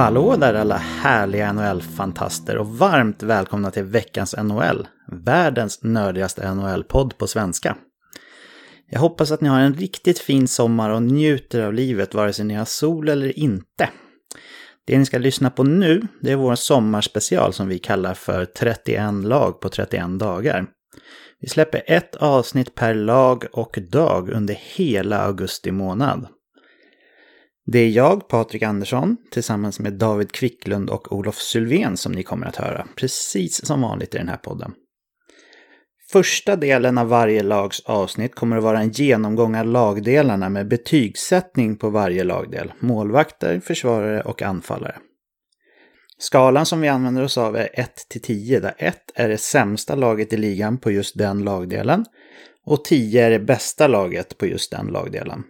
Hallå där alla härliga NHL-fantaster och varmt välkomna till veckans NHL, världens nördigaste NHL-podd på svenska. Jag hoppas att ni har en riktigt fin sommar och njuter av livet vare sig ni har sol eller inte. Det ni ska lyssna på nu, det är vår sommarspecial som vi kallar för 31 lag på 31 dagar. Vi släpper ett avsnitt per lag och dag under hela augusti månad. Det är jag, Patrik Andersson, tillsammans med David Kvicklund och Olof Sylvén som ni kommer att höra, precis som vanligt i den här podden. Första delen av varje lags avsnitt kommer att vara en genomgång av lagdelarna med betygssättning på varje lagdel, målvakter, försvarare och anfallare. Skalan som vi använder oss av är 1 till 10 där 1 är det sämsta laget i ligan på just den lagdelen och 10 är det bästa laget på just den lagdelen.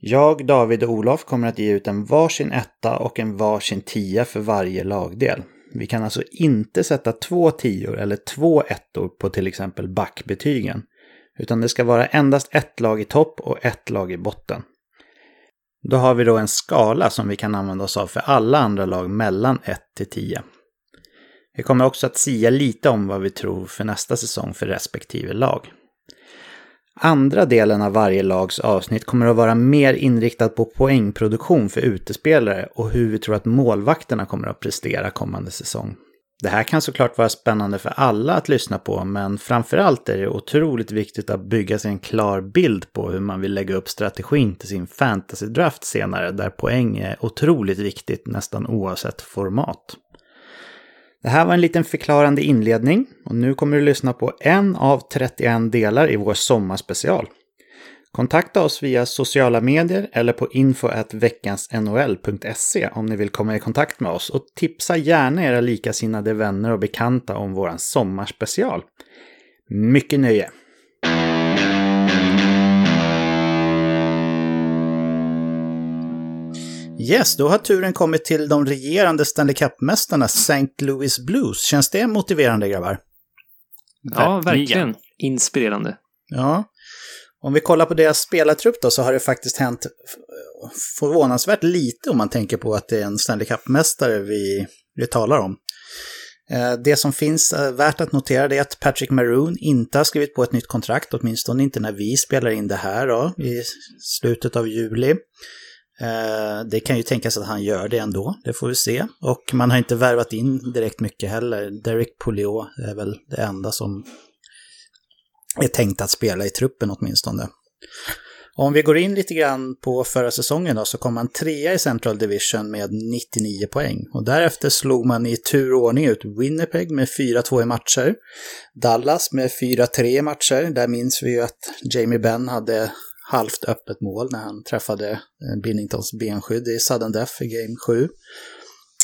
Jag, David och Olof kommer att ge ut en varsin etta och en varsin tia för varje lagdel. Vi kan alltså inte sätta två tior eller två ettor på till exempel backbetygen. Utan det ska vara endast ett lag i topp och ett lag i botten. Då har vi då en skala som vi kan använda oss av för alla andra lag mellan 1 till 10. Vi kommer också att sia lite om vad vi tror för nästa säsong för respektive lag. Andra delen av varje lags avsnitt kommer att vara mer inriktad på poängproduktion för utespelare och hur vi tror att målvakterna kommer att prestera kommande säsong. Det här kan såklart vara spännande för alla att lyssna på, men framförallt är det otroligt viktigt att bygga sig en klar bild på hur man vill lägga upp strategin till sin fantasy-draft senare, där poäng är otroligt viktigt nästan oavsett format. Det här var en liten förklarande inledning och nu kommer du lyssna på en av 31 delar i vår sommarspecial. Kontakta oss via sociala medier eller på info.veckansnhl.se om ni vill komma i kontakt med oss och tipsa gärna era likasinnade vänner och bekanta om vår sommarspecial. Mycket nöje! Yes, då har turen kommit till de regerande Stanley Cup-mästarna St. Louis Blues. Känns det motiverande grabbar? Ja, verkligen. Inspirerande. Ja. Om vi kollar på deras spelartrupp då så har det faktiskt hänt förvånansvärt lite om man tänker på att det är en Stanley Cup-mästare vi, vi talar om. Eh, det som finns eh, värt att notera är att Patrick Maroon inte har skrivit på ett nytt kontrakt, åtminstone inte när vi spelar in det här då, i slutet av juli. Eh, det kan ju tänkas att han gör det ändå, det får vi se. Och man har inte värvat in direkt mycket heller. Derek Pouliot är väl det enda som är tänkt att spela i truppen åtminstone. Om vi går in lite grann på förra säsongen då, så kom man trea i Central Division med 99 poäng. Och därefter slog man i tur och ordning ut Winnipeg med 4-2 i matcher. Dallas med 4-3 i matcher. Där minns vi ju att Jamie Benn hade halvt öppet mål när han träffade eh, Binningtons benskydd i sudden death i game 7.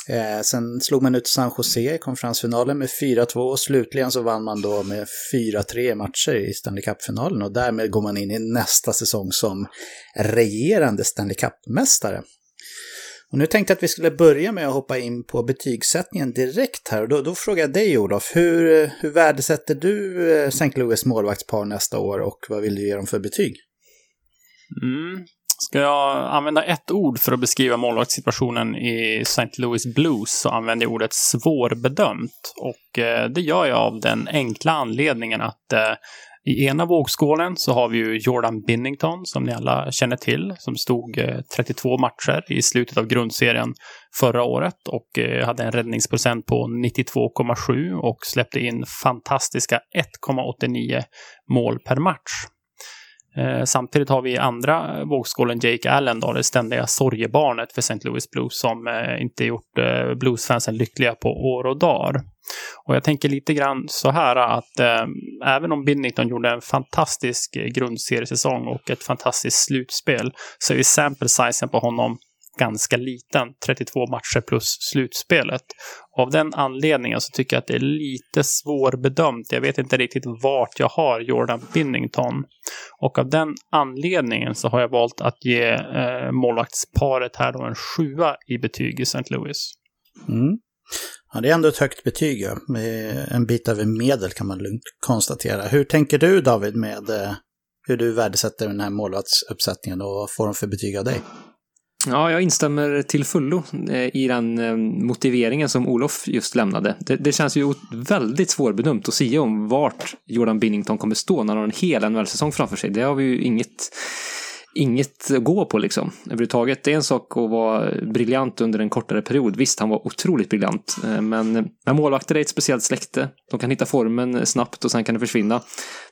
Eh, sen slog man ut San Jose i konferensfinalen med 4-2 och slutligen så vann man då med 4-3 matcher i Stanley Cup-finalen och därmed går man in i nästa säsong som regerande Stanley Cup-mästare. Och nu tänkte jag att vi skulle börja med att hoppa in på betygssättningen direkt här. Och då, då frågar jag dig Olof, hur, hur värdesätter du eh, St. Louis målvaktspar nästa år och vad vill du ge dem för betyg? Mm. Ska jag använda ett ord för att beskriva målvaktssituationen i St. Louis Blues så använder jag ordet svårbedömt. Och eh, det gör jag av den enkla anledningen att eh, i ena vågskålen så har vi ju Jordan Binnington som ni alla känner till, som stod eh, 32 matcher i slutet av grundserien förra året och eh, hade en räddningsprocent på 92,7 och släppte in fantastiska 1,89 mål per match. Eh, samtidigt har vi andra vågskålen Jake Allen, då, det ständiga sorgebarnet för St. Louis Blues som eh, inte gjort eh, bluesfansen lyckliga på år och dagar. Och jag tänker lite grann så här att eh, även om Binnington gjorde en fantastisk grundseriesäsong och ett fantastiskt slutspel så är ju sample sizen på honom ganska liten, 32 matcher plus slutspelet. Av den anledningen så tycker jag att det är lite svårbedömt. Jag vet inte riktigt vart jag har Jordan Binnington. Och av den anledningen så har jag valt att ge eh, målvaktsparet här då en sjua i betyg i St. Louis. Mm. Ja, det är ändå ett högt betyg. Ja. En bit över medel kan man lugnt konstatera. Hur tänker du David med eh, hur du värdesätter den här målvaktsuppsättningen och vad får de för betyg av dig? Ja, jag instämmer till fullo eh, i den eh, motiveringen som Olof just lämnade. Det, det känns ju väldigt svårbedömt att säga om vart Jordan Binnington kommer stå när han har en hel NHL-säsong framför sig. Det har vi ju inget inget att gå på liksom överhuvudtaget. Det är en sak att vara briljant under en kortare period. Visst, han var otroligt briljant, eh, men, men målvakter är ett speciellt släkte. De kan hitta formen snabbt och sen kan det försvinna.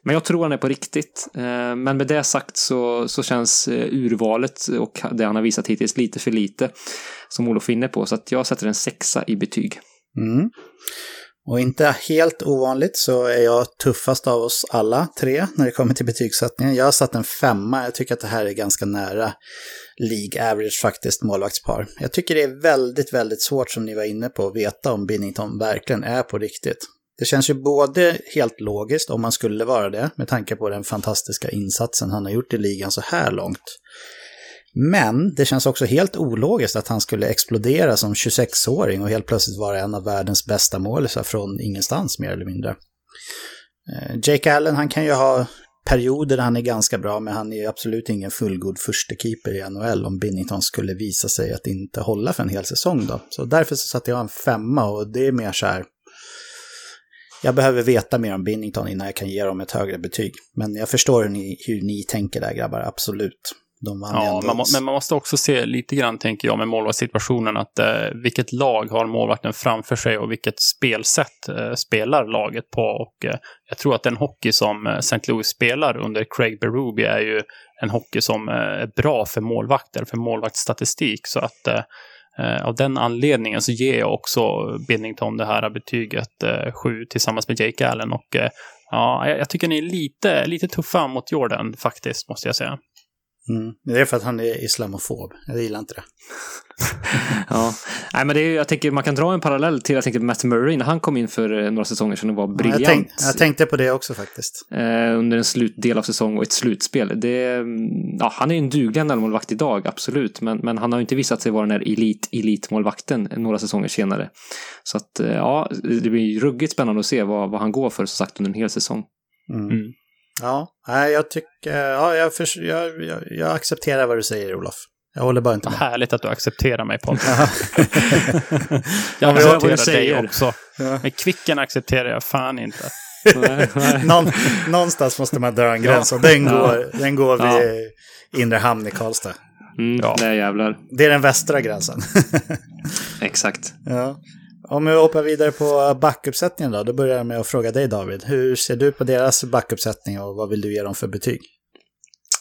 Men jag tror han är på riktigt. Eh, men med det sagt så, så känns eh, urvalet och det han har visat hittills lite för lite, som Olof är inne på. Så att jag sätter en sexa i betyg. Mm. Och inte helt ovanligt så är jag tuffast av oss alla tre när det kommer till betygssättningen. Jag har satt en femma, jag tycker att det här är ganska nära League average faktiskt, målvaktspar. Jag tycker det är väldigt, väldigt svårt som ni var inne på att veta om Binnington verkligen är på riktigt. Det känns ju både helt logiskt om man skulle vara det, med tanke på den fantastiska insatsen han har gjort i ligan så här långt. Men det känns också helt ologiskt att han skulle explodera som 26-åring och helt plötsligt vara en av världens bästa målisar från ingenstans mer eller mindre. Eh, Jake Allen, han kan ju ha perioder där han är ganska bra, men han är absolut ingen fullgod förstekeeper i NHL om Binnington skulle visa sig att inte hålla för en hel säsong då. Så därför så satte jag en femma och det är mer så här, jag behöver veta mer om Binnington innan jag kan ge dem ett högre betyg. Men jag förstår hur ni, hur ni tänker där grabbar, absolut. De vann ja, man må, men man måste också se lite grann, tänker jag, med målvaktssituationen, att eh, vilket lag har målvakten framför sig och vilket spelsätt eh, spelar laget på. Och eh, jag tror att den hockey som eh, St. Louis spelar under Craig Berube är ju en hockey som eh, är bra för målvakter, för målvaktsstatistik. Så att eh, av den anledningen så ger jag också Binnington det här betyget 7 tillsammans med Jake Allen. Och ja, jag, jag tycker ni är lite, lite tuffa mot Jordan faktiskt, måste jag säga. Mm. Det är för att han är islamofob. Jag gillar inte det. ja, Nej, men det är, jag tänker man kan dra en parallell till jag tänkte Matt Murray när han kom in för eh, några säsonger sedan och var briljant. Ja, jag, tänk, jag, tänkte på det också faktiskt. Eh, under en slutdel av säsong och ett slutspel. Det, mm, ja, han är en duglig målvakt idag, absolut. Men, men han har inte visat sig vara den här elit, elitmålvakten några säsonger senare. Så att eh, ja, det blir ruggigt spännande att se vad, vad han går för, som sagt, under en hel säsong. Mm. Mm. Ja, jag tycker, ja, jag, för, jag, jag, jag, accepterar vad du säger Olof. Jag håller bara inte med. Härligt att du accepterar mig Paul. jag accepterar dig också. Ja. Men Kvicken accepterar jag fan inte. Någon, någonstans måste man dra en gräns och den går, ja. den går vid ja. inre hamn i Karlstad. Mm, ja. Nej jävlar. Det är den västra gränsen. Exakt. Ja. Om vi hoppar vidare på backuppsättningen då, då börjar jag med att fråga dig David. Hur ser du på deras backuppsättning och vad vill du ge dem för betyg?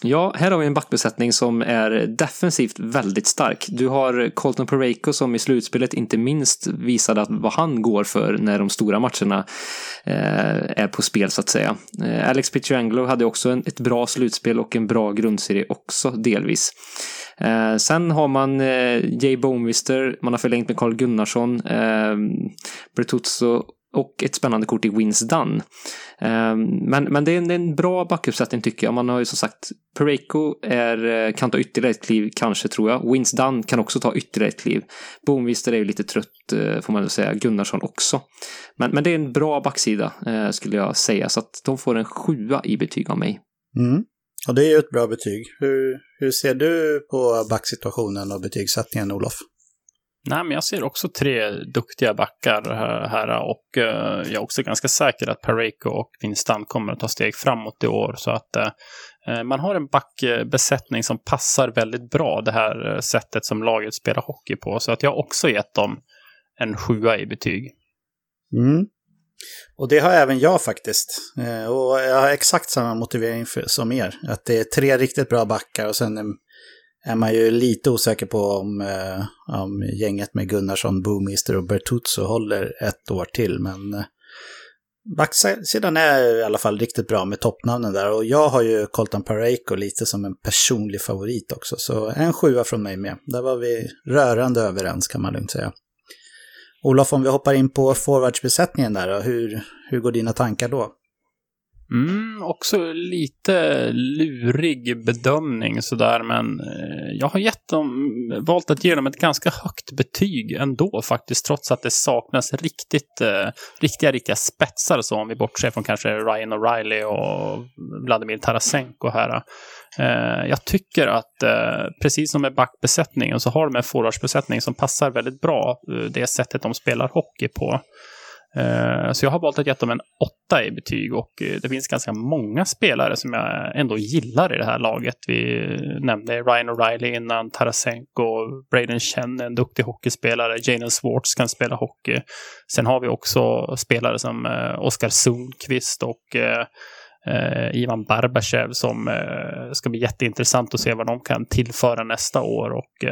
Ja, här har vi en backbesättning som är defensivt väldigt stark. Du har Colton Pareko som i slutspelet inte minst visade att vad han går för när de stora matcherna eh, är på spel så att säga. Eh, Alex Pietrangelo hade också en, ett bra slutspel och en bra grundserie också delvis. Eh, sen har man eh, Jay Bomwister, man har förlängt med Carl Gunnarsson, eh, Bertuzzo och ett spännande kort i Wins Dunn. Eh, men, men det är en, det är en bra backuppsättning tycker jag. Man har ju som sagt, Pareko är, eh, kan ta ytterligare ett kliv kanske tror jag. Wins Dunn kan också ta ytterligare ett kliv. Bonewister är ju lite trött eh, får man väl säga, Gunnarsson också. Men, men det är en bra backsida skulle jag säga, så att de får en sjua i betyg av mig. Mm. Och det är ju ett bra betyg. Hur, hur ser du på backsituationen och betygssättningen, Olof? Nej, men jag ser också tre duktiga backar här, och eh, jag är också ganska säker att Pareko och Winston kommer att ta steg framåt i år. Så att eh, eh, man har en backbesättning som passar väldigt bra det här sättet som laget spelar hockey på. Så att jag har också gett dem en sjua i betyg. Mm. Och det har även jag faktiskt. Eh, och jag har exakt samma motivering för, som er. Att det är tre riktigt bra backar och sen är man ju lite osäker på om, eh, om gänget med Gunnarsson, Boomister och Bertuzzo håller ett år till. Men eh, backsidan är i alla fall riktigt bra med toppnamnen där. Och jag har ju Colton Pareko lite som en personlig favorit också. Så en sjua från mig med. Där var vi rörande överens kan man lugnt säga. Olof, om vi hoppar in på forwardsbesättningen där, hur, hur går dina tankar då? Mm, också lite lurig bedömning sådär, men eh, jag har gett dem, valt att ge dem ett ganska högt betyg ändå faktiskt, trots att det saknas riktigt, eh, riktiga, riktiga spetsar så om vi bortser från kanske Ryan O'Reilly och Vladimir Tarasenko här. Eh, jag tycker att eh, precis som med backbesättningen så har de en forwardsbesättning som passar väldigt bra eh, det sättet de spelar hockey på. Eh, så jag har valt att ge dem en åtta i betyg och eh, det finns ganska många spelare som jag ändå gillar i det här laget. Vi nämnde Ryan O'Reilly innan, Tarasenko, Braden Chen, en duktig hockeyspelare, Jaden Swartz kan spela hockey. Sen har vi också spelare som eh, Oskar Sundqvist och Ivan Barbachev som ska bli jätteintressant att se vad de kan tillföra nästa år. Och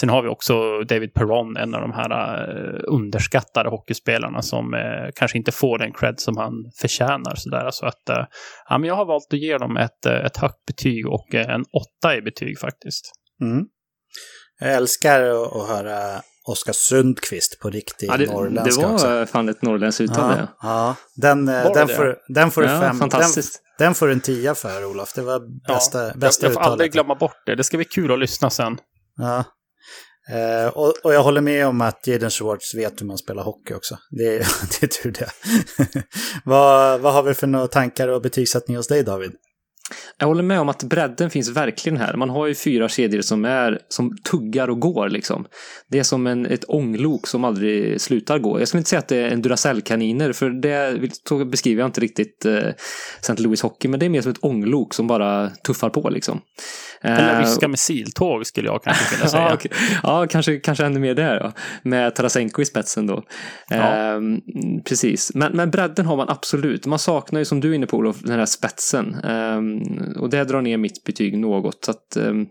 Sen har vi också David Perron, en av de här uh, underskattade hockeyspelarna som uh, kanske inte får den cred som han förtjänar. Så, där. så att, uh, ja, men jag har valt att ge dem ett, ett högt betyg och en åtta i betyg faktiskt. Mm. Jag älskar att, höra Oskar Sundqvist på riktig ja, det, norrländska Det var också. fan ett norrländskt uttal ja, ja, den, den, får, den får du ja, fem. Fantastiskt. Den, den, får du en tia för, Olof. Det var bästa, ja, bästa jag, jag får uttalet. aldrig glömma bort det. Det ska bli kul att lyssna sen. Ja, Eh, och, och, jag håller med om att Jaden Schwartz vet hur man spelar hockey också. Det, är, det är tur det. vad, vad har vi för några tankar och betygssättning hos dig David? Jag håller med om att bredden finns verkligen här. Man har ju fyra kedjor som är som tuggar och går liksom. Det är som en, ett ånglok som aldrig slutar gå. Jag skulle inte säga att det är en Duracell-kaniner för det så beskriver jag inte riktigt eh, St. Louis Hockey men det är mer som ett ånglok som bara tuffar på liksom. Eller ryska missiltåg skulle jag kanske vilja säga. ja, okay. ja, kanske, kanske ännu mer där ja. Med Tarasenko i spetsen då. Ja. Um, precis, men, men bredden har man absolut. Man saknar ju som du är inne på Olof, den här spetsen. Um, och det drar ner mitt betyg något. Så att, um,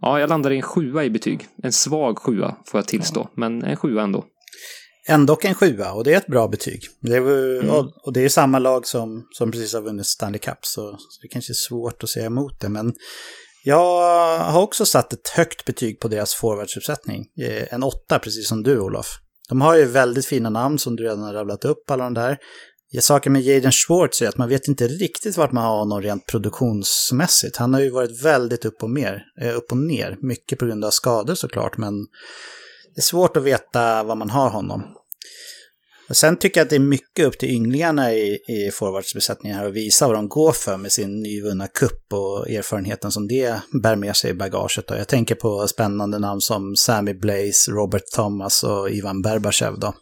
ja, jag landar i en sjua i betyg. En svag sjua får jag tillstå, ja. men en sjua ändå. Ändå en sjua och det är ett bra betyg. Det är, mm. och det är samma lag som, som precis har vunnit Stanley Cup så, så det kanske är svårt att säga emot det. Men jag har också satt ett högt betyg på deras forwardsuppsättning. Eh, en åtta, precis som du Olof. De har ju väldigt fina namn som du redan har rabblat upp, alla de där. Saken med Jaden Schwartz är att man vet inte riktigt vart man har honom rent produktionsmässigt. Han har ju varit väldigt upp och, mer, eh, upp och ner, mycket på grund av skador såklart, men det är svårt att veta var man har honom. Och sen tycker jag att det är mycket upp till ynglingarna i, i forwardsbesättningen här att visa vad de går för med sin nyvunna kupp och erfarenheten som det bär med sig i bagaget. Då. Jag tänker på spännande namn som Sammy Blaze, Robert Thomas och Ivan Berbachev. Då.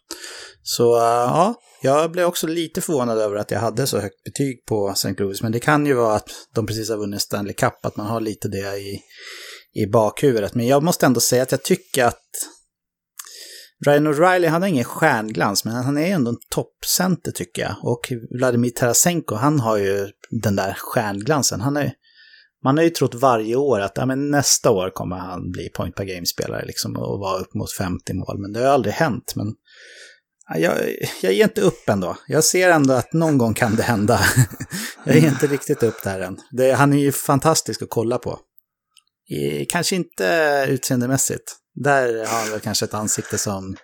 Så uh, ja, jag blev också lite förvånad över att jag hade så högt betyg på St. Louis. Men det kan ju vara att de precis har vunnit Stanley Cup, att man har lite det i, i bakhuvudet. Men jag måste ändå säga att jag tycker att Ryan O'Reilly, han har ingen stjärnglans, men han är ändå en toppcenter tycker jag. Och Vladimir Tarasenko, han har ju den där stjärnglansen. Han är, man har ju trott varje år att ja, men nästa år kommer han bli point per game-spelare liksom, och vara upp mot 50 mål. Men det har aldrig hänt. Men jag, jag ger inte upp ändå. Jag ser ändå att någon gång kan det hända. jag ger inte riktigt upp där än. Det, han är ju fantastisk att kolla på. Kanske inte utseendemässigt. Där har han väl kanske ett ansikte som,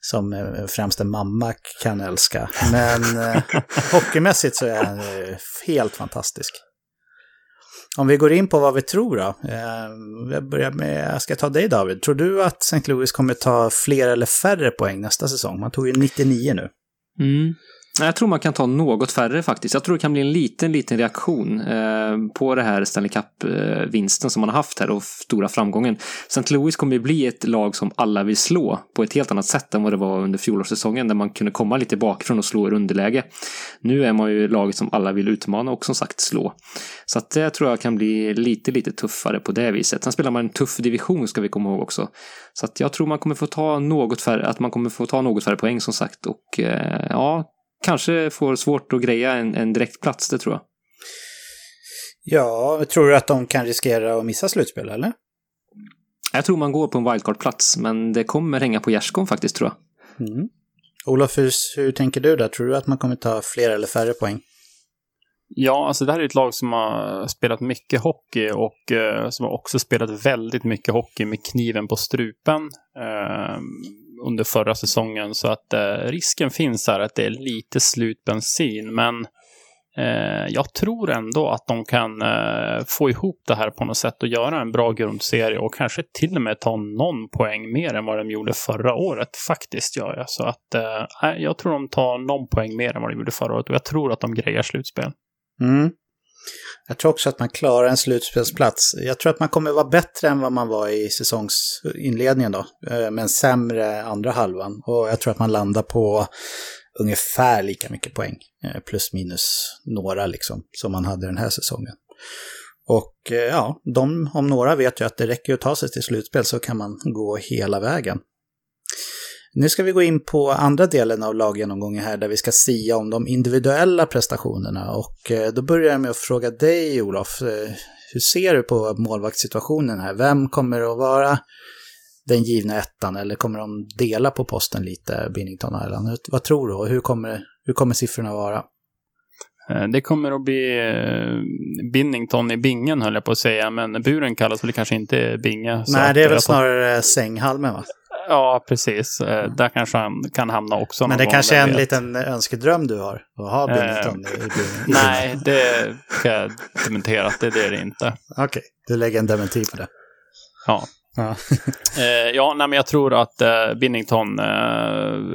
som eh, främst en mamma kan älska. Men eh, hockeymässigt så är han eh, helt fantastisk. Om vi går in på vad vi tror då. Eh, jag börjar med, jag ska ta dig David. Tror du att St. Louis kommer ta fler eller färre poäng nästa säsong? Man tog ju 99 nu. Mm. Jag tror man kan ta något färre faktiskt. Jag tror det kan bli en liten, liten reaktion eh, på det här Stanley Cup-vinsten som man har haft här och stora framgången. St. Louis kommer ju bli ett lag som alla vill slå på ett helt annat sätt än vad det var under fjolårssäsongen där man kunde komma lite bakifrån och slå i underläge. Nu är man ju laget som alla vill utmana och som sagt slå. Så att det tror jag kan bli lite, lite tuffare på det viset. Sen spelar man en tuff division ska vi komma ihåg också. Så att jag tror man kommer få ta något färre, att man kommer få ta något färre poäng som sagt och eh, ja, kanske får svårt att greja en, en direktplats, det tror jag. Ja, tror du att de kan riskera att missa slutspel, eller? Jag tror man går på en wildcard-plats, men det kommer hänga på gärdsgården faktiskt, tror jag. Mm. Olof, hur, hur tänker du där? Tror du att man kommer ta fler eller färre poäng? Ja, alltså det här är ett lag som har spelat mycket hockey och eh, som har också spelat väldigt mycket hockey med kniven på strupen. Eh, under förra säsongen. Så att eh, risken finns här att det är lite slut bensin. Men Eh, jag tror ändå att de kan eh, få ihop det här på något sätt och göra en bra grundserie och kanske till och med ta någon poäng mer än vad de gjorde förra året. Faktiskt gör jag. Så att eh, jag tror de tar någon poäng mer än vad de gjorde förra året och jag tror att de grejar slutspel. Mm. Jag tror också att man klarar en slutspelsplats. Jag tror att man kommer vara bättre än vad man var i säsongsinledningen då, eh, men sämre andra halvan. Och jag tror att man landar på ungefär lika mycket poäng, eh, plus minus några liksom, som man hade den här säsongen. Och eh, ja, de om några vet ju att det räcker att ta sig till slutspel så kan man gå hela vägen. Nu ska vi gå in på andra delen av laggenomgången här där vi ska sia om de individuella prestationerna och eh, då börjar jag med att fråga dig Olof, hur ser du på målvaktssituationen här? Vem kommer att vara den givna ettan eller kommer de dela på posten lite, Binnington Island? Vad tror du och hur kommer, hur kommer siffrorna vara? Eh, det kommer att bli eh, Binnington i bingen höll jag på att säga, men buren kallas väl kanske inte binge. Nej, det är väl snarare sänghalmen va? Ja, precis. Mm. Där kanske han kan hamna också. Men det kanske är en vet. liten önskedröm du har? Att ha Binnington i, i, i Nej, det kan jag dementera att det är det inte. Okej, okay. du lägger en dementi på det. Ja. Ja, eh, ja nej, men jag tror att eh, Binnington eh,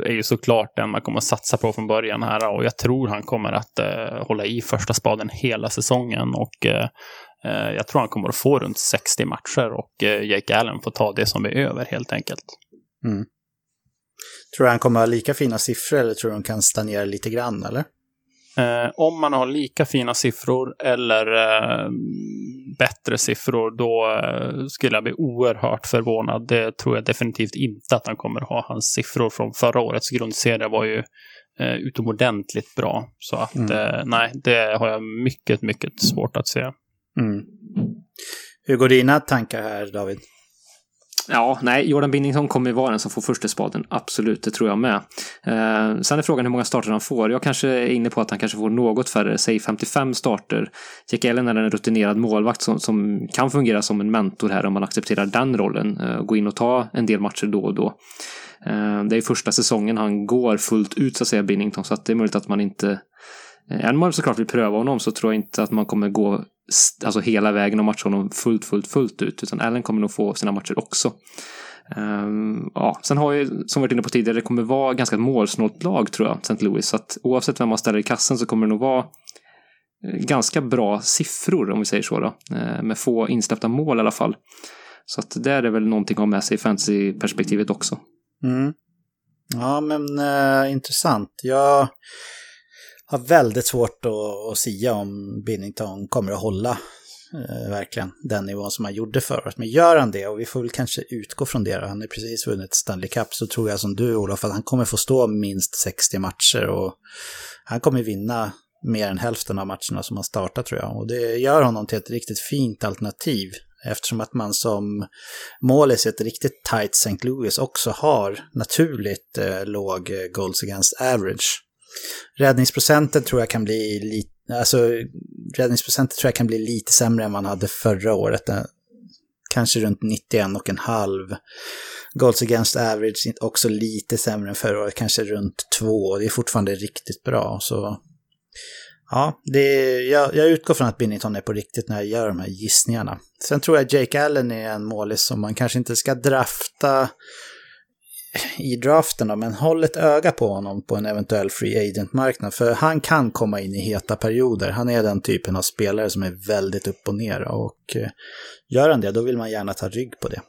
är ju såklart den man kommer att satsa på från början här och jag tror han kommer att eh, hålla i första spaden hela säsongen och eh, eh, jag tror han kommer att få runt 60 matcher och Jake Allen får ta det som är över helt enkelt. Mm. Tror du han kommer ha lika fina siffror eller tror du han kan stagnera lite grann eller? Eh, om man har lika fina siffror eller eh, bättre siffror, då eh, skulle jag bli oerhört förvånad. Det tror jag definitivt inte att han kommer ha. Hans siffror från förra årets grundserie var ju eh, utomordentligt bra. Så att mm. Eh, nej, det har jag mycket, mycket svårt att se. Mm. Hur går dina tankar här, David? Ja, nej, Jordan Binnington kommer vara den som får första spaden, absolut, det tror jag med. Eh, sen är frågan hur många starter han får. Jag kanske är inne på att han kanske får något färre, säg 55 starter. Jack Ellen är en rutinerad målvakt som, som kan fungera som en mentor här om man accepterar den rollen. Eh, gå in och ta en del matcher då och då. Eh, det är första säsongen han går fullt ut så att säga, Binnington, så att det är möjligt att man inte eh, Även om man såklart vill pröva honom så tror jag inte att man kommer gå alltså hela vägen och matcha honom fullt, fullt, fullt ut. Utan Allen kommer nog få sina matcher också. Um, ja, sen har ju, som vi varit inne på tidigare, det kommer vara ganska målsnålt lag tror jag, St. Louis. Så att oavsett vem man ställer i kassen så kommer det nog vara eh, ganska bra siffror om vi säger så då. Uh, med få insläppta mål i alla fall. Så att det är väl någonting att ha med sig i fantasy-perspektivet också. Mm. Ja, men uh, intressant. Jag har väldigt svårt att, att sia om Binnington kommer att hålla eh, verkligen den nivån som han gjorde förra året. Men gör han det, och vi får väl kanske utgå från det, han har precis vunnit Stanley Cup, så tror jag som du Olof att han kommer få stå minst 60 matcher och han kommer vinna mer än hälften av matcherna som han startar tror jag. Och det gör honom till ett riktigt fint alternativ eftersom att man som målis i ett riktigt tight St. Louis också har naturligt eh, låg eh, goals against average. Räddningsprocenten tror jag kan bli lite, alltså räddningsprocenten tror jag kan bli lite sämre än man hade förra året. Eh, kanske runt 91 och en halv. Goals against average också lite sämre än förra året, kanske runt 2. Det är fortfarande riktigt bra. Så ja, det jag, jag utgår från att Binnington är på riktigt när jag gör de här gissningarna. Sen tror jag Jake Allen är en målis som man kanske inte ska drafta i draften då, men håll ett öga på honom på en eventuell free agent-marknad. För han kan komma in i heta perioder. Han är den typen av spelare som är väldigt upp och ner. Och eh, gör han det, då vill man gärna ta rygg på det.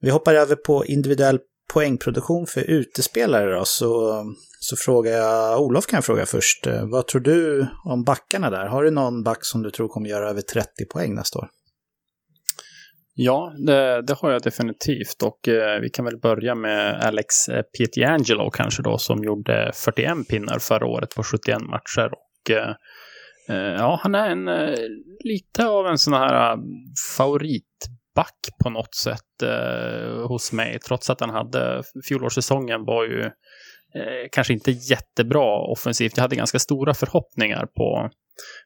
Vi hoppar över på individuell poängproduktion för utespelare då, så, så frågar jag, Olof kan jag fråga först. Eh, vad tror du om backarna där? Har du någon back som du tror kommer göra över 30 poäng nästa år? Ja, det, det, har jag definitivt. Och eh, vi kan väl börja med Alex Pietiangelo Pietrangelo kanske då som gjorde 41 pinnar förra året på 71 matcher. Och eh, eh, ja, han är en eh, lite av en sån här eh, favoritback på något sätt hos mig. Trots att han hade fjolårssäsongen var ju kanske inte jättebra offensivt. Jag hade ganska stora förhoppningar på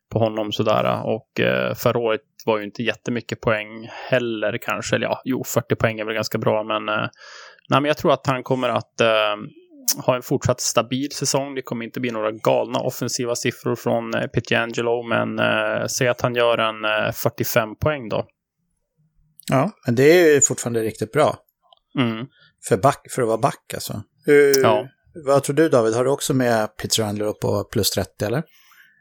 på honom sådär. Och eh, förra året var ju inte jättemycket poäng heller kanske. Eller ja, jo, 40 poäng är väl ganska bra, men, eh, nej, men jag tror att han kommer att eh, ha en fortsatt stabil säsong. Det kommer inte bli några galna offensiva siffror från eh, Pietrangelo, men eh, säg att han gör en eh, 45 poäng då. Ja, men det är ju fortfarande riktigt bra. Mm. För, back, för att vara back alltså. Hur, Ja. Vad tror du David? Har du också med Pietrangelo på plus 30 eller?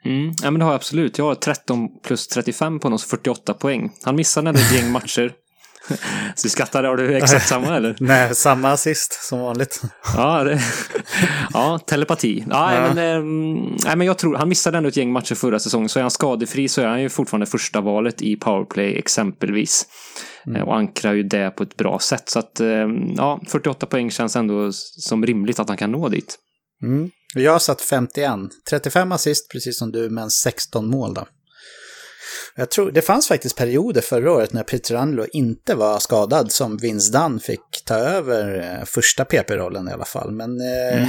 Mm, ja, men det har jag absolut. Jag har 13 plus 35 på honom, så 48 poäng. Han missade ett gäng matcher. Så du skrattar, har du exakt samma eller? Nej, samma assist som vanligt. Ja, det, ja telepati. Ja, Ja. Men, ehm, nej, men jag tror, han missade ändå ett gäng matcher förra säsongen, så är han skadefri så är han ju fortfarande första valet i powerplay exempelvis. Eh, Och ankrar ju det på ett bra sätt. Så att, ehm, ja, 48 poäng känns ändå som rimligt att han kan nå dit. Mm. Jag har satt 51. 35 assist, precis som du, men 16 mål då. Jag tror, det fanns faktiskt perioder förra året när Pietrangelo inte var skadad som Vince Dunn fick ta över eh, första PP-rollen i alla fall. Men eh,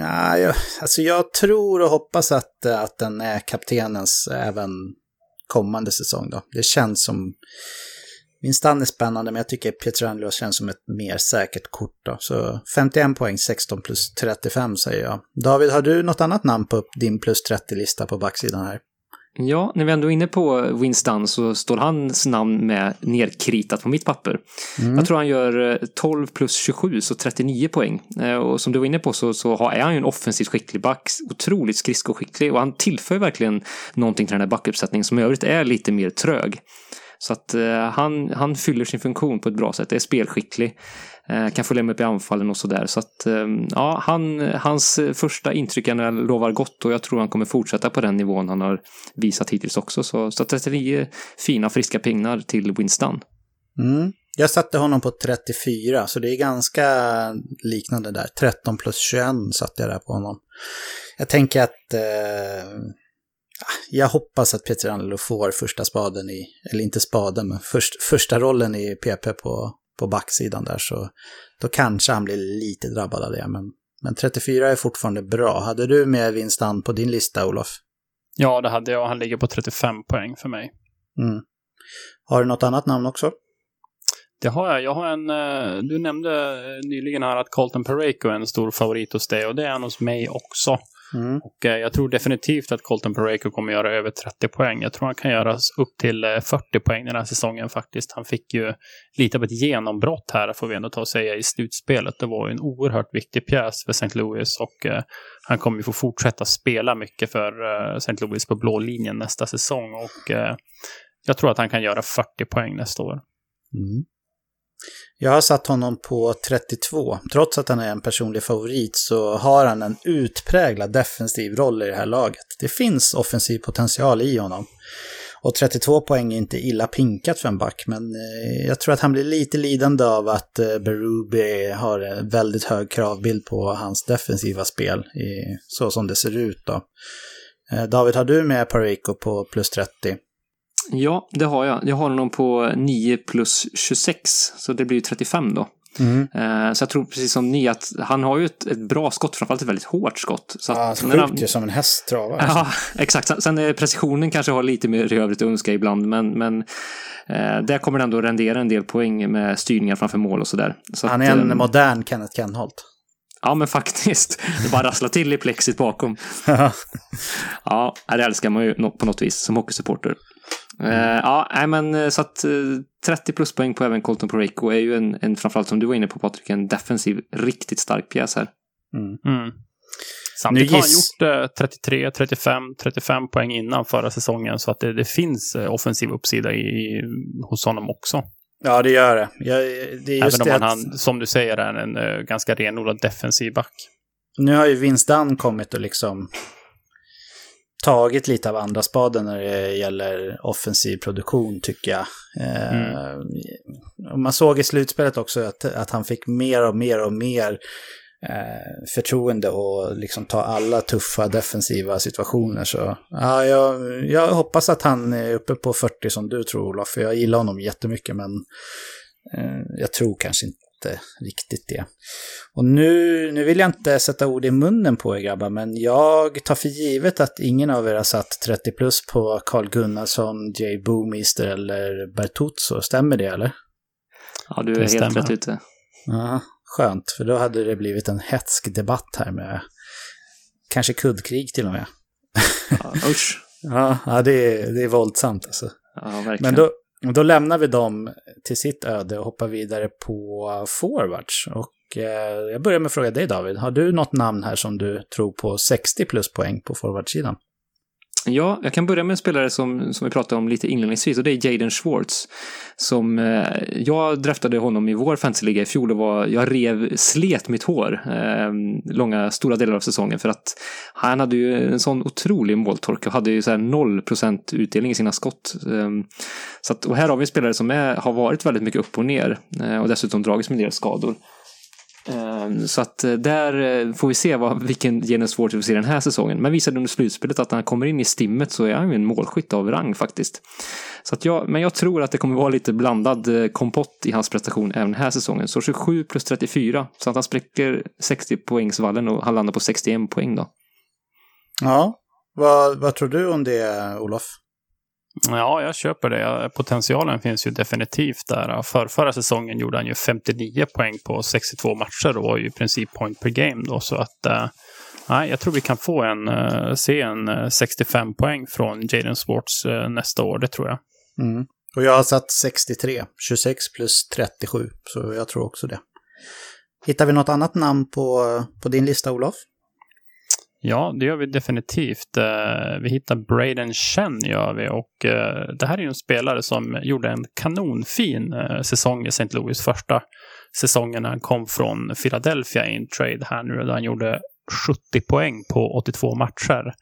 ja, jag, alltså jag tror och hoppas att, eh, att den är kaptenens även kommande säsong då. Det känns som... Dunn är spännande, men jag tycker Pietrangelo känns som ett mer säkert kort då. Så 51 poäng, 16 plus 35 säger jag. David, har du något annat namn på din plus 30-lista på backsidan här? Ja, när vi ändå är inne på Dunn så står hans namn med nerkritat på mitt papper. Jag tror han gör eh, 12 plus 27, så 39 poäng. Eh, Och som du var inne på så, så är han ju en offensivt skicklig back, otroligt skridskoskicklig och han tillför verkligen någonting till den här backuppsättningen som i övrigt är lite mer trög. Så att eh, han, han fyller sin funktion på ett bra sätt, är spelskicklig, eh, kan följa med upp i anfallen och sådär. Så att eh, ja, han, hans första intryck i lovar gott och jag tror han kommer fortsätta på den nivån han har visat hittills också. Så, så 39 fina friska pinnar till Winston. Mm. Jag satte honom på 34, så det är ganska liknande där. 13 plus 21 satte jag där på honom. Jag tänker att eh, jag hoppas att Peter Angelo får första spaden i, eller inte spaden, men först, första rollen i PP på, på backsidan där. Så då kanske han blir lite drabbad av det. Men, men 34 är fortfarande bra. Hade du med Winston på din lista, Olof? Ja, det hade jag. Han ligger på 35 poäng för mig. Mm. Har du något annat namn också? Det har jag. Jag har en... eh, Du nämnde eh, nyligen här att Colton Pareko är en stor favorit hos dig och det är han hos mig också. Mm. Och eh, jag tror definitivt att Colton Pareko kommer göra över 30 poäng. Jag tror han kan göra upp till eh, 40 poäng den här säsongen faktiskt. Han fick ju lite av ett genombrott här, får vi ändå ta och säga, i slutspelet. Det var ju en oerhört viktig pjäs för St. Louis och eh, han kommer ju få fortsätta spela mycket för eh, St. Louis på blå linjen nästa säsong. Och eh, jag tror att han kan göra 40 poäng nästa år. Mm. Jag har satt honom på 32. Trots att han är en personlig favorit så har han en utpräglad defensiv roll i det här laget. Det finns offensiv potential i honom. Och 32 poäng är inte illa pinkat för en back, men eh, jag tror att han blir lite lidande av att eh, Berube har en väldigt hög kravbild på hans defensiva spel, så som det ser ut då. David, har du med Pareko på plus 30? Ja, det har jag. Jag har honom på 9 plus 26, så det blir ju 35 då. Mm. Eh, Så jag tror precis som ni att han har ju ett, ett bra skott, framförallt ett väldigt hårt skott. Så att Ja, han skjuter ju som en häst travar. Ja, exakt. Sen- är precisionen kanske har lite mer i övrigt att önska ibland, men, men eh, där kommer det ändå rendera en del poäng med styrningar framför mål och sådär. Så Han att, är en eh, modern Kenneth Kenholt. Ja, men faktiskt. Det bara rasslar till i plexit bakom. Ja, det älskar man ju på något vis som hockeysupporter. Eh, ja, nej, men eh, så att eh, 30 pluspoäng på även Colton Pareko är ju en, en, framförallt som du var inne på Patrik, en defensiv, riktigt stark pjäs här. Mm. Samtidigt har han gjort eh, 33, 35, 35 poäng innan förra säsongen. Så att det, det finns offensiv uppsida i, i, hos honom också. Ja, det gör det. Jag, det är just Även om det han, att, han, som du säger, är en ganska renodlad defensiv back. Nu har ju Vince Dunn kommit och liksom tagit lite av andra spaden när det gäller offensiv produktion, tycker jag. Mm. man såg i slutspelet också att, att han fick mer och mer och mer eh, förtroende och liksom ta alla tuffa defensiva situationer. Så ja, jag, jag hoppas att han är uppe på 40 som du tror, Olof. För jag gillar honom jättemycket, men eh, jag tror kanske inte riktigt det. Och nu, nu vill jag inte sätta ord i munnen på er grabbar, men jag tar för givet att ingen av er har satt 30 plus på Carl Gunnarsson, Jay Boomister eller Bertuzzo. Stämmer det eller? Ja, du är Det helt stämmer. rätt ute. Ja. skönt, för då hade det blivit en hetsk debatt här med kanske kuddkrig till och med. Ja, usch. Ja det, är, det är våldsamt alltså. Ja, verkligen. Men då, då lämnar vi dem till sitt öde och hoppar vidare på forwards. Och eh, jag börjar med att fråga dig David, har du något namn här som du tror på 60 plus poäng på forwardsidan? Ja, jag kan börja med en spelare som, som vi pratade om lite inledningsvis och det är Jaden Schwartz. Som, eh, jag draftade honom i vår fantasyliga i fjol och var, jag rev, slet mitt hår eh, långa, stora delar av säsongen för att han hade ju en sån otrolig måltork och hade ju så här 0% utdelning i sina skott. Eh, så att, och här har vi en spelare som är, har varit väldigt mycket upp och ner eh, och dessutom dragits med en del skador. Ehm, så att eh, där eh, får vi se vad, vilken genus Ward vi får se den här säsongen. Men visade under slutspelet att när han kommer in i stimmet så är han ju en målskytt av rang faktiskt. Så att jag, men jag tror att det kommer vara lite blandad eh, kompott i hans prestation även den här säsongen. Så 27 plus 34. Så att han spräcker 60 poängsvallen och han landar på 61 poäng då. Ja, vad, vad tror du om det Olof? Ja, jag köper det. Potentialen finns ju definitivt där. För förra säsongen gjorde han ju 59 poäng på 62 matcher och var ju i princip point per game då. Så att eh, nej, jag tror vi kan få en, eh, se en eh, 65 poäng från Jaden Swartz nästa år. Det tror jag. Mm. Och jag har satt 63, 26 plus 37, så jag tror också det. Hittar vi något annat namn på, på din lista, Olof? Ja, det gör vi definitivt. Eh, vi hittar Braden Chen gör vi och eh, det här är ju en spelare som gjorde en kanonfin eh, säsong i St. Louis första säsongen när han kom från Philadelphia i en trade här nu där han gjorde 70 poäng på 82 matcher.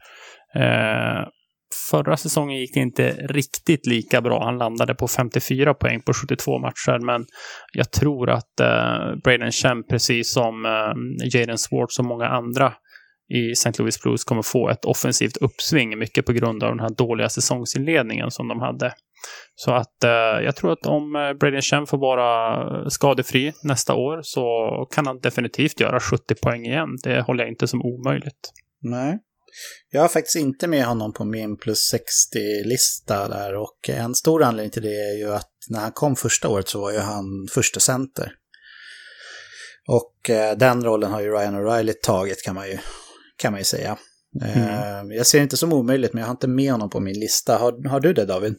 Förra säsongen gick det inte riktigt lika bra. Han landade på 54 poäng på 72 matcher, men jag tror att eh, Braden Chen, precis som eh, Jaden Swartz och många andra i St. Louis Blues kommer få ett offensivt uppsving, mycket på grund av den här dåliga säsongsinledningen som de hade. Så att eh, jag tror att om eh, Braden Chen får vara eh, skadefri nästa år så kan han definitivt göra 70 poäng igen. Det håller jag inte som omöjligt. Nej. Jag har faktiskt inte med honom på min plus 60-lista där och en stor anledning till det är ju att när han kom första året så var ju han första center. Och eh, den rollen har ju Ryan O'Reilly tagit kan man ju, kan man ju säga. Mm. Jag ser det inte som omöjligt men jag har inte med honom på min lista. Har, har du det David?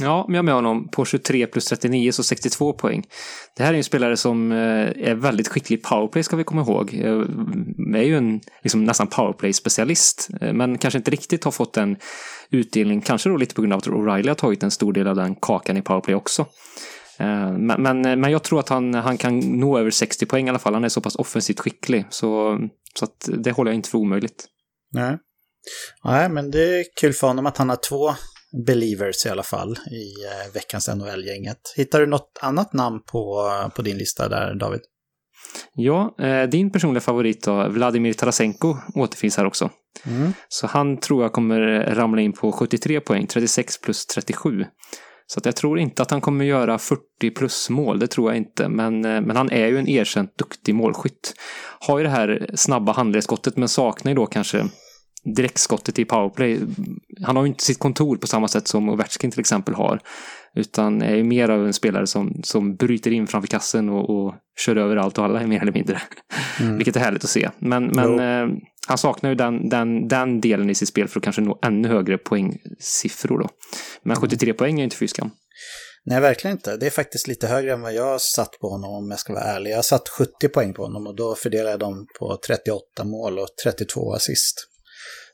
Ja, men jag har med honom på 23 plus 39, så 62 poäng. Det här är en spelare som eh, är väldigt skicklig i powerplay, ska vi komma ihåg. Jag är ju en liksom, nästan powerplay-specialist, eh, men kanske inte riktigt har fått en utdelning, kanske då lite på grund av att O'Reilly har tagit en stor del av den kakan i powerplay också. Eh, Men, men, men jag tror att han, han kan nå över 60 poäng i alla fall. Han är så pass offensivt skicklig, så, så att det håller jag inte för omöjligt. Nej. Nej, men det är kul för honom att han har två believers i alla fall i eh, veckans NHL-gänget. Hittar du något annat namn på, på din lista där, David? Ja, eh, din personliga favorit då, Vladimir Tarasenko, återfinns här också. Mm. Så han tror jag kommer ramla in på 73 poäng, 36 plus 37. Så att jag tror inte att han kommer göra 40 plus mål, det tror jag inte. Men, eh, men han är ju en erkänt duktig målskytt. Har ju det här snabba handledsskottet men saknar ju då kanske direktskottet i powerplay. Han har ju inte sitt kontor på samma sätt som Ovechkin till exempel har. Utan är mer av en spelare som, som bryter in framför kassen och, och kör över allt och alla mer eller mindre. Mm. Vilket är härligt att se. Men, men eh, han saknar ju den, den, den delen i sitt spel för att kanske nå ännu högre poängsiffror då. Men 73 poäng är ju inte fy skam. Nej, verkligen inte. Det är faktiskt lite högre än vad jag satt på honom om jag ska vara ärlig. Jag satt 70 poäng på honom och då fördelade jag dem på 38 mål och 32 assist.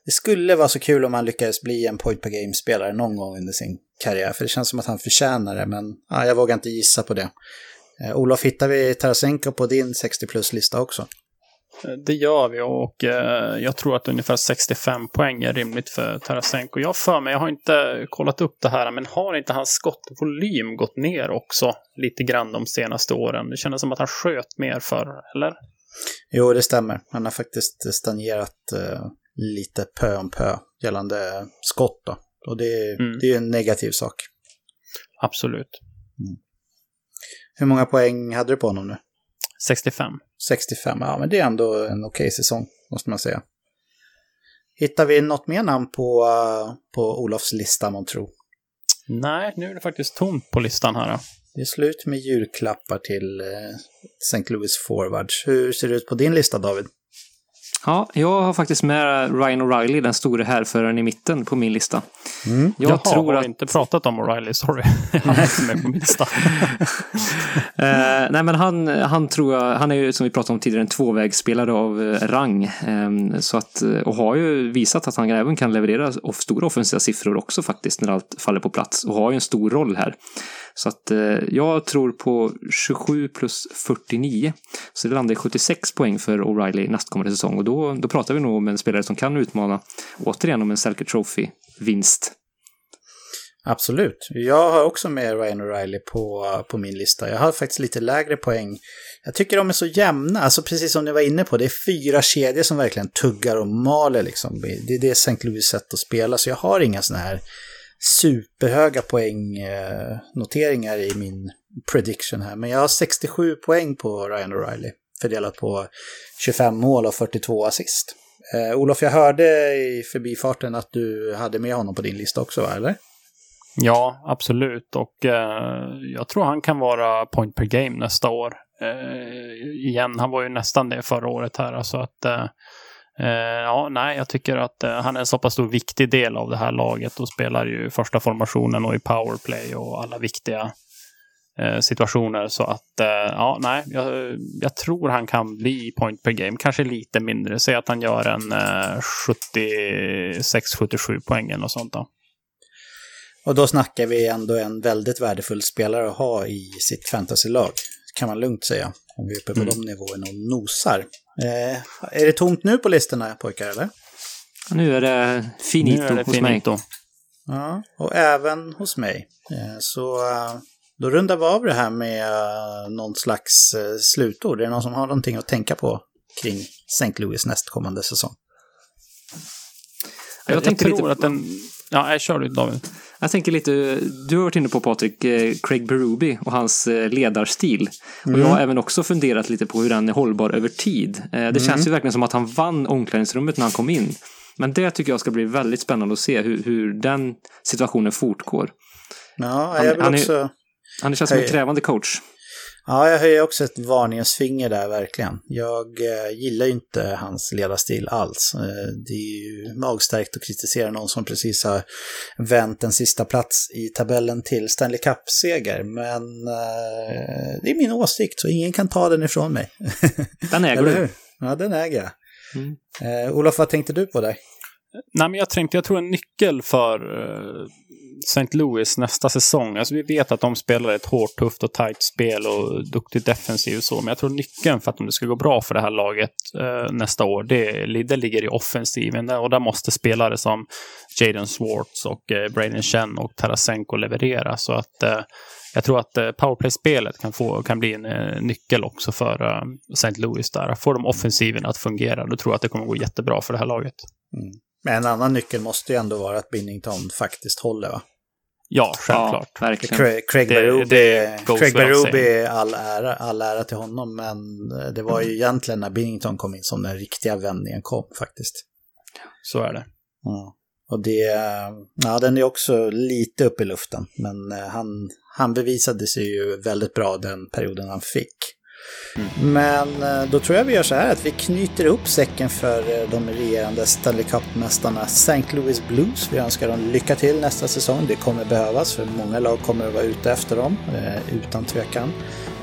Det skulle vara så kul om han lyckades bli en point per game-spelare någon gång under sin karriär, för det känns som att han förtjänar det, men ja, jag vågar inte gissa på det. Eh, Olof, hittar vi Tarasenko på din 60 plus-lista också? Det gör vi och eh, jag tror att ungefär 65 poäng är rimligt för Tarasenko. Jag för mig, jag har inte kollat upp det här, men har inte hans skottvolym gått ner också lite grann de senaste åren? Det kändes som att han sköt mer förr, eller? Jo, det stämmer. Han har faktiskt stagnerat eh, lite pö om pö gällande skott då. Och det, Mm. det är ju en negativ sak. Absolut. Hur många poäng hade du på honom nu? 65. 65, ja men det är ändå en okej säsong, måste man säga. Hittar vi något mer namn på, på Olofs lista, man tror? Nej, nu är det faktiskt tomt på listan här. Det är slut med julklappar till eh, St. Louis Forwards. Hur ser det ut på din lista, David? Ja, jag har faktiskt med Ryan O'Reilly, den store härföraren i mitten, på min lista. Mm. Jag Jaha, tror har att... inte pratat om O'Reilly, sorry. han är inte med på min lista. uh, nej, men han, han tror jag, han är ju som vi pratade om tidigare en tvåvägsspelare av uh, rang. Um, så att, och har ju visat att han även kan leverera stora offensiva siffror också faktiskt när allt faller på plats. Och har ju en stor roll här. Så att eh, jag tror på 27 plus 49. Så det landar i 76 poäng för O'Reilly nästkommande säsong. Och då, då pratar vi nog om en spelare som kan utmana återigen om en Selke Trophy-vinst. Absolut. Jag har också med Ryan O'Reilly på, på min lista. Jag har faktiskt lite lägre poäng. Jag tycker de är så jämna, alltså precis som ni var inne på, det är fyra kedjor som verkligen tuggar och maler liksom. Det är det St. Louis sätt att spela, så jag har inga sådana här superhöga poängnoteringar eh, i min prediction här. Men jag har 67 poäng på Ryan O'Reilly. Fördelat på 25 mål och 42 assist. Eh, Olof, jag hörde i förbifarten att du hade med honom på din lista också, va? eller? Ja, absolut. Och eh, jag tror han kan vara point per game nästa år. Eh, igen, han var ju nästan det förra året här. Alltså att eh, eh, ja, nej, jag tycker att eh, han är en så pass stor viktig del av det här laget och spelar ju första formationen och i powerplay och alla viktiga situationer. Så att, ja, nej, jag, jag, tror han kan bli point per game, kanske lite mindre. Säg att han gör en 76-77 poäng eller sånt då. Och då snackar vi ändå en väldigt värdefull spelare att ha i sitt fantasylag, kan man lugnt säga. Om vi är uppe på mm. de nivåerna och nosar. Eh, är det tomt nu på listorna pojkar eller? Nu är det finito nu är det hos finito. mig. Ja, och även hos mig. Eh, så eh, då rundar vi av det här med eh, någon slags slutord. Är det någon som har någonting att tänka på kring St. Louis nästkommande säsong? Jag, jag tänkte lite... att den... Ja, jag kör du David. Jag tänker lite, du har varit inne på Patrik, eh, Craig Berube och hans eh, ledarstil. Mm. Och jag har även också funderat lite på hur den är hållbar över tid. Eh, det mm. känns ju verkligen som att han vann omklädningsrummet när han kom in. Men det tycker jag ska bli väldigt spännande att se hur, hur den situationen fortgår. Ja, jag vill han, också... Han, är, han känns som en krävande coach. Ja, jag höjer också ett varningens finger där verkligen. Jag eh, gillar ju inte hans ledarstil alls. Eh, det är ju magstarkt att kritisera någon som precis har vänt en sista plats i tabellen till Stanley Cup-seger. Men eh, det är min åsikt, så ingen kan ta den ifrån mig. Den äger du. Ja, den äger jag. Mm. Eh, Olof, vad tänkte du på där? Nej, men jag tänkte, jag tror en nyckel för eh, St. Louis nästa säsong. Alltså vi vet att de spelar ett hårt, tufft och tajt spel och duktigt defensiv och så. Men jag tror nyckeln för att det ska gå bra för det här laget eh, nästa år, det, det ligger i offensiven. Och där måste spelare som Jaden Swartz och eh, Braden Chen och Tarasenko leverera. Så att eh, jag tror att eh, powerplay-spelet kan, kan bli en eh, nyckel också för eh, St. Louis där. Får de offensiven att fungera, då tror jag att det kommer gå jättebra för det här laget. Mm. Men en annan nyckel måste ju ändå vara att Binnington faktiskt håller va? Ja, självklart. Ja, verkligen. Craig, Craig Berube, Craig Berube all, ära, all ära till honom, men det var ju egentligen när Binnington kom in som den riktiga vändningen kom faktiskt. Så är det. Ja. Och det, ja den är också lite upp i luften, men han, han bevisade sig ju väldigt bra den perioden han fick. Mm. Men eh, då tror jag vi gör så här att vi knyter upp säcken för eh, de regerande Stanley Cup-mästarna St. Louis Blues. Vi önskar dem lycka till nästa säsong. Det kommer behövas för många lag kommer att vara ute efter dem, eh, utan tvekan.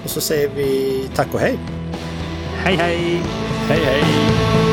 Och så säger vi tack och hej! Hej hej! Hej hej!